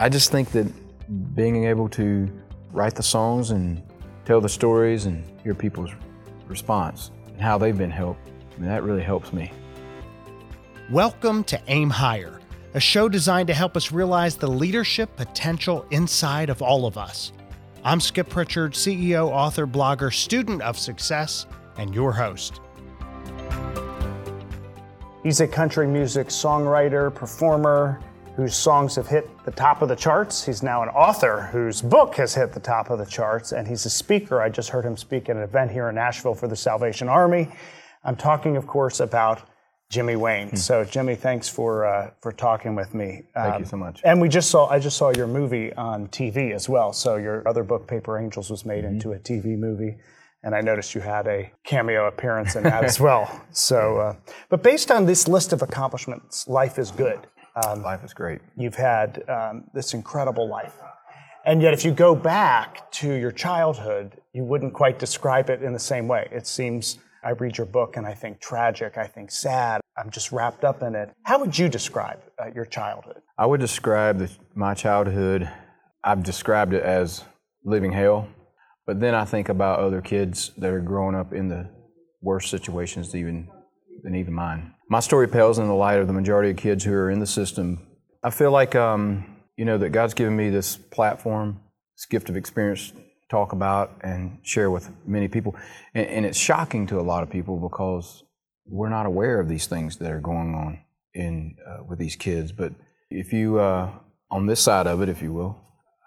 I just think that being able to write the songs and tell the stories and hear people's response and how they've been helped, I mean, that really helps me. Welcome to Aim Higher, a show designed to help us realize the leadership potential inside of all of us. I'm Skip Pritchard, CEO, author, blogger, student of success, and your host. He's a country music songwriter, performer whose songs have hit the top of the charts. He's now an author whose book has hit the top of the charts, and he's a speaker. I just heard him speak at an event here in Nashville for the Salvation Army. I'm talking, of course, about Jimmy Wayne. Hmm. So, Jimmy, thanks for uh, for talking with me. Thank um, you so much. And we just saw I just saw your movie on TV as well. So your other book, Paper Angels, was made mm-hmm. into a TV movie, and I noticed you had a cameo appearance in that as well. So, uh, but based on this list of accomplishments, life is good. Um, life is great. You've had um, this incredible life. And yet, if you go back to your childhood, you wouldn't quite describe it in the same way. It seems I read your book and I think tragic, I think sad. I'm just wrapped up in it. How would you describe uh, your childhood? I would describe the, my childhood, I've described it as living hell. But then I think about other kids that are growing up in the worst situations even, than even mine. My story pales in the light of the majority of kids who are in the system. I feel like, um, you know, that God's given me this platform, this gift of experience to talk about and share with many people. And, and, it's shocking to a lot of people because we're not aware of these things that are going on in uh, with these kids. But if you uh, on this side of it, if you will,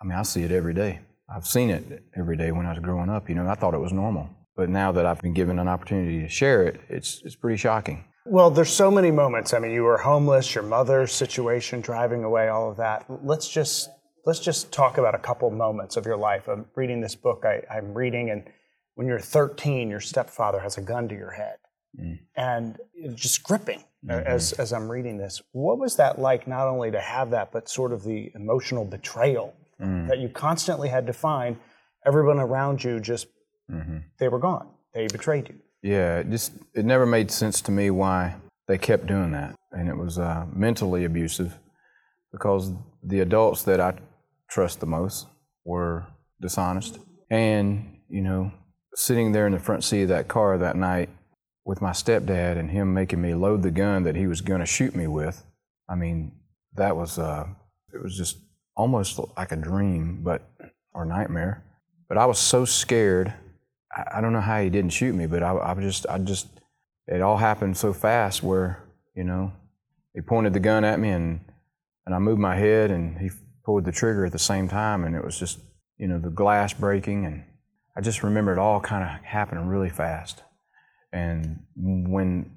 I mean, I see it every day. I've seen it every day when I was growing up. You know, I thought it was normal, but now that I've been given an opportunity to share it, it's it's pretty shocking. Well, there's so many moments. I mean, you were homeless, your mother's situation, driving away, all of that. Let's just let's just talk about a couple moments of your life. I'm reading this book I, am reading, and when you're 13, your stepfather has a gun to your head, mm. and it's just gripping mm-hmm. as as I'm reading this. What was that like? Not only to have that, but sort of the emotional betrayal mm. that you constantly had to find. Everyone around you just mm-hmm. they were gone. They betrayed you. Yeah, it just it never made sense to me why they kept doing that, and it was uh, mentally abusive because the adults that I trust the most were dishonest. And, you know, sitting there in the front seat of that car that night with my stepdad and him making me load the gun that he was going to shoot me with, I mean, that was, uh, it was just almost like a dream, but, or nightmare. But I was so scared. I, don't know how he didn't shoot me, but I, I just, I just, it all happened so fast where, you know, he pointed the gun at me and, and I moved my head and he pulled the trigger at the same time, and it was just, you know, the glass breaking. And I just remember it all kind of happening really fast. And when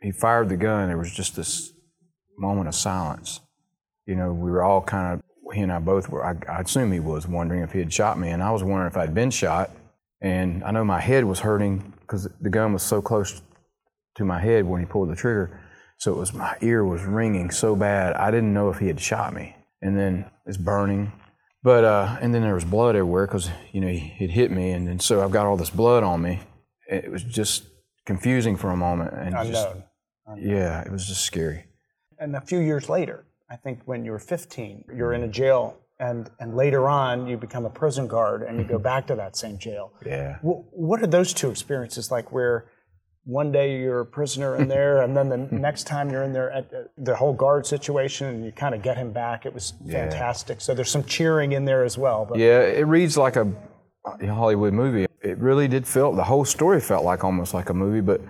he fired the gun, there was just this moment of silence. You know, we were all kind of, he and I both were, I, I assume he was wondering if he had shot me, and I was wondering if I'd been shot. And I know my head was hurting because the gun was so close to my head when he pulled the trigger. So it was my ear was ringing so bad. I didn't know if he had shot me and then it's burning. But uh, and then there was blood everywhere because you know he it hit me, and then so I've got all this blood on me. It was just confusing for a moment, and Unknown. just Unknown. yeah, it was just scary. And a few years later, I think when you were 15, you're in a jail, and and later on you become a prison guard, and you go mm-hmm. back to that same jail. Yeah. What are those two experiences like? Where one day you're a prisoner in there, and then the next time you're in there at uh, the whole guard situation, and you kind of get him back. It was fantastic. Yeah. So there's some cheering in there as well. But. Yeah, it reads like a Hollywood movie. It really did feel the whole story felt like almost like a movie. But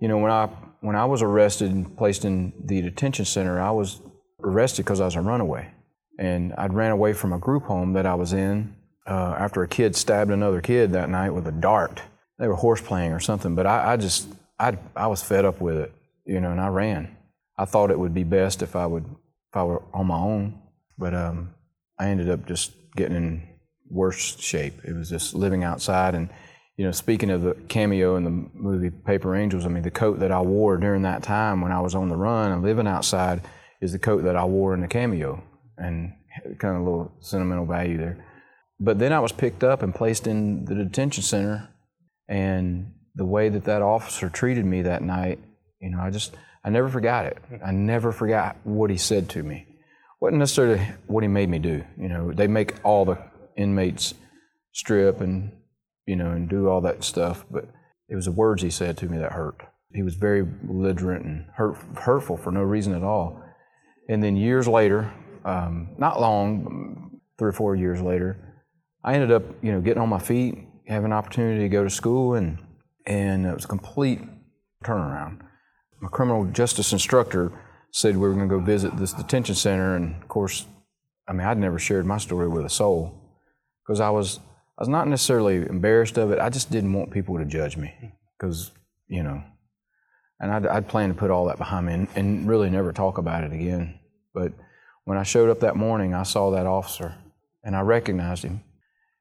you know, when I when I was arrested and placed in the detention center, I was arrested because I was a runaway, and I'd ran away from a group home that I was in uh, after a kid stabbed another kid that night with a dart they were horse playing or something. But I, I just, I, I was fed up with it, you know, and I ran. I thought it would be best if I would, if I were on my own. But um, I ended up just getting in worse shape. It was just living outside and, you know, speaking of the cameo in the movie Paper Angels, I mean, the coat that I wore during that time when I was on the run and living outside is the coat that I wore in the cameo, and kind of a little sentimental value there. But then I was picked up and placed in the detention center and the way that that officer treated me that night, you know, I just, I never forgot it. I never forgot what he said to me wasn't necessarily what he made me do. You know, they make all the inmates strip and you know and do all that stuff, but it was the words he said to me that hurt. He was very belligerent and hurt, hurtful for no reason at all. And then years later, um, not long, three or four years later, I ended up, you know, getting on my feet, having an opportunity to go to school, and and it was a complete turnaround. My criminal justice instructor said we were going to go visit this detention center, and of course, I mean, I'd never shared my story with a soul because I was I was not necessarily embarrassed of it. I just didn't want people to judge me because you know, and I'd, I'd planned to put all that behind me and, and really never talk about it again. But when I showed up that morning, I saw that officer and I recognized him,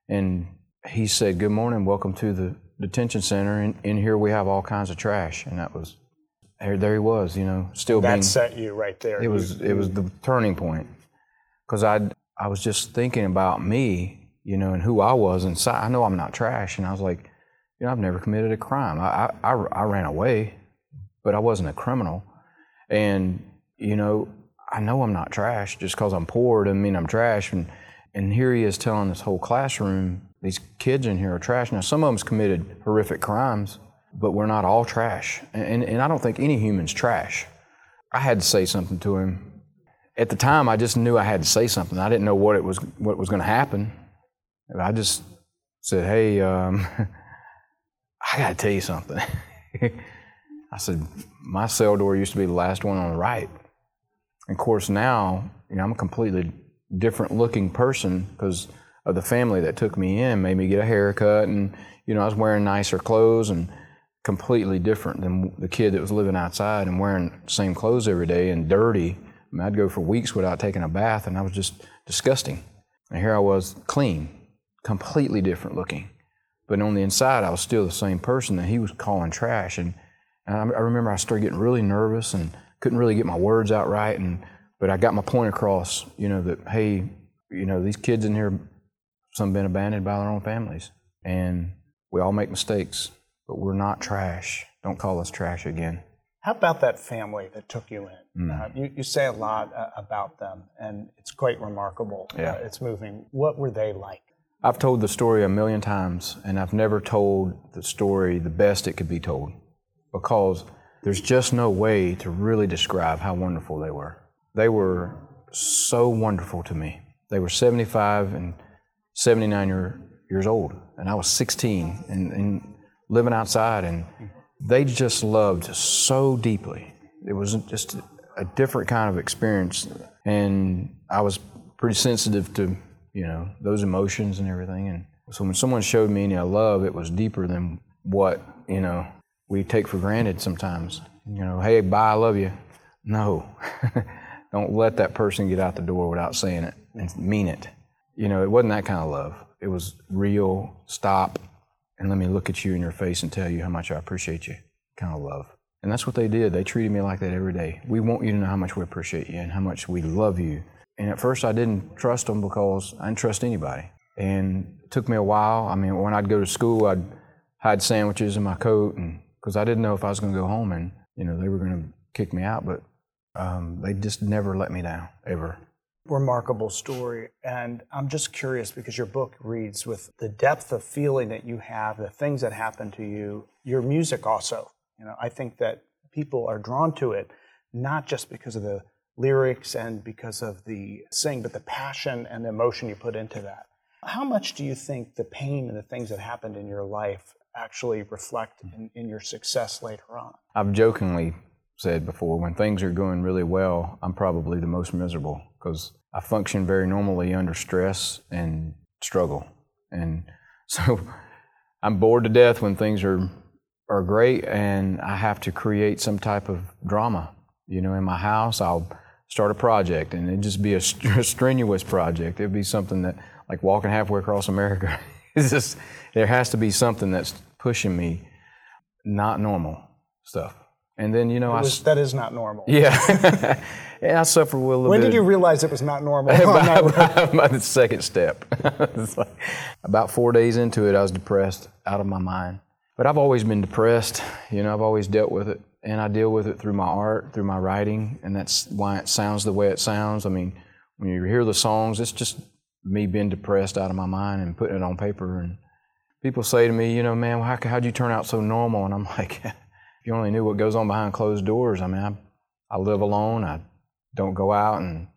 and he said, "Good morning, welcome to the detention center. And in here we have all kinds of trash." And that was there. There he was, you know, still That being. That set you right there. It was it was the turning point because I I was just thinking about me, you know, and who I was inside. I know I'm not trash, and I was like, you know, I've never committed a crime. I I, I, I ran away, but I wasn't a criminal, and you know, I know I'm not trash just because I'm poor doesn't mean I'm trash. And and here he is telling this whole classroom these kids in here are trash. Now some of them's committed horrific crimes, but we're not all trash, and and, and I don't think any human's trash. I had to say something to him at the time, I just knew I had to say something. I didn't know what it was, what was going to happen. I just said, "Hey, um, I got to tell you something." I said, "My cell door used to be the last one on the right." And of course, now you know I'm a completely different looking person because of the family that took me in, made me get a haircut, and you know I was wearing nicer clothes and completely different than the kid that was living outside and wearing the same clothes every day and dirty. I mean, I'd go for weeks without taking a bath, and I was just disgusting. And here I was, clean, completely different looking. But on the inside, I was still the same person that he was calling trash. And, and I, I remember I started getting really nervous and couldn't really get my words out right. And but I got my point across, you know, that hey, you know, these kids in here, some been abandoned by their own families, and we all make mistakes, but we're not trash. Don't call us trash again. How about that family that took you in? Mm. Uh, you, you say a lot uh, about them, and it's quite remarkable. Yeah. Uh, it's moving. What were they like? I've told the story a million times, and I've never told the story the best it could be told because there's just no way to really describe how wonderful they were. They were so wonderful to me. They were 75 and 79 year, years old, and I was 16 and, and living outside, and they just loved so deeply. It was just a different kind of experience, and I was pretty sensitive to you know those emotions and everything. And so when someone showed me any love, it was deeper than what you know we take for granted sometimes. You know, hey, bye, I love you. No, don't let that person get out the door without saying it and mean it. You know, it wasn't that kind of love. It was real. Stop and let me look at you in your face and tell you how much I appreciate you kind of love. And that's what they did. They treated me like that every day. We want you to know how much we appreciate you and how much we love you. And at first, I didn't trust them because I didn't trust anybody. And it took me a while. I mean, when I'd go to school, I'd hide sandwiches in my coat, and because I didn't know if I was going to go home and you know they were going to kick me out. But um, they just never let me down ever. Remarkable story. And I'm just curious because your book reads with the depth of feeling that you have, the things that happen to you, your music also. You know, I think that people are drawn to it not just because of the lyrics and because of the sing, but the passion and the emotion you put into that. How much do you think the pain and the things that happened in your life actually reflect mm-hmm. in, in your success later on? I've jokingly said before when things are going really well, I'm probably the most miserable because I function very normally under stress and struggle. And so I'm bored to death when things are are great and I have to create some type of drama. You know, in my house, I'll start a project and it'd just be a strenuous project. It'd be something that, like walking halfway across America, it's just, there has to be something that's pushing me, not normal stuff. And then, you know, I, that is not normal. yeah, and I suffer with a little When bit did you realize it was not normal? road? about, about the second step. It's like about four days into it, I was depressed, out of my mind. But I've always been depressed. You know, I've always dealt with it, and I deal with it through my art, through my writing, and that's why it sounds the way it sounds. I mean, when you hear the songs, it's just me being depressed out of my mind and putting it on paper. And people say to me, you know, man, how, how'd you turn out so normal? And I'm like, if you only knew what goes on behind closed doors. I mean, I, I live alone. I don't go out and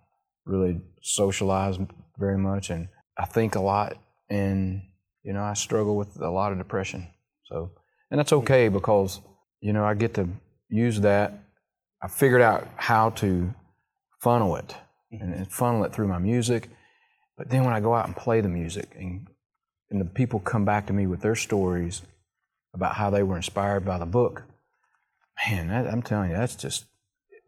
really socialize very much. And I think a lot. And, you know, I struggle with a lot of depression. So, and that's okay because, you know, I get to use that. I figured out how to funnel it and, and funnel it through my music. But then when I go out and play the music and, and the people come back to me with their stories about how they were inspired by the book, man, that, I'm telling you, that's just,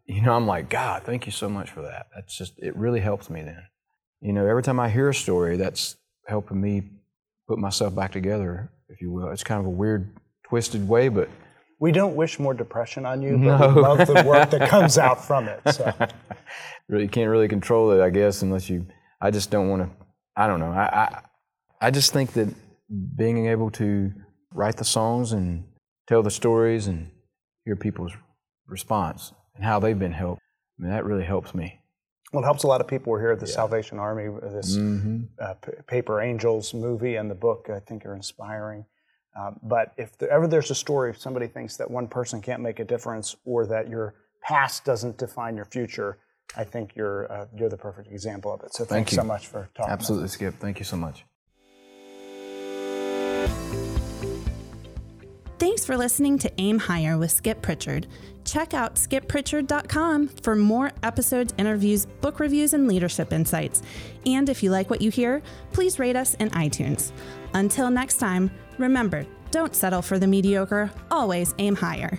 you know, I'm like, God, thank you so much for that. That's just, it really helps me then. You know, every time I hear a story, that's helping me put myself back together, if you will. It's kind of a weird, twisted way, but we don't wish more depression on you, but no. we love the work that comes out from it. So. really can't really control it, I guess, unless you. I just don't want to. I don't know. I, I I just think that being able to write the songs and tell the stories and hear people's response and how they've been helped, I mean, that really helps me. Well, it helps a lot of people. We're here at the yeah. Salvation Army. This mm-hmm. uh, P- Paper Angels movie and the book, I think, are inspiring. Um, but if there, ever there's a story, if somebody thinks that one person can't make a difference or that your past doesn't define your future, I think you're uh, you're the perfect example of it. So thanks Thank so much for talking. Absolutely, Skip. Thank you so much. Thanks for listening to Aim Higher with Skip Pritchard. Check out skippritchard.com for more episodes, interviews, book reviews, and leadership insights. And if you like what you hear, please rate us in iTunes. Until next time, remember don't settle for the mediocre, always aim higher.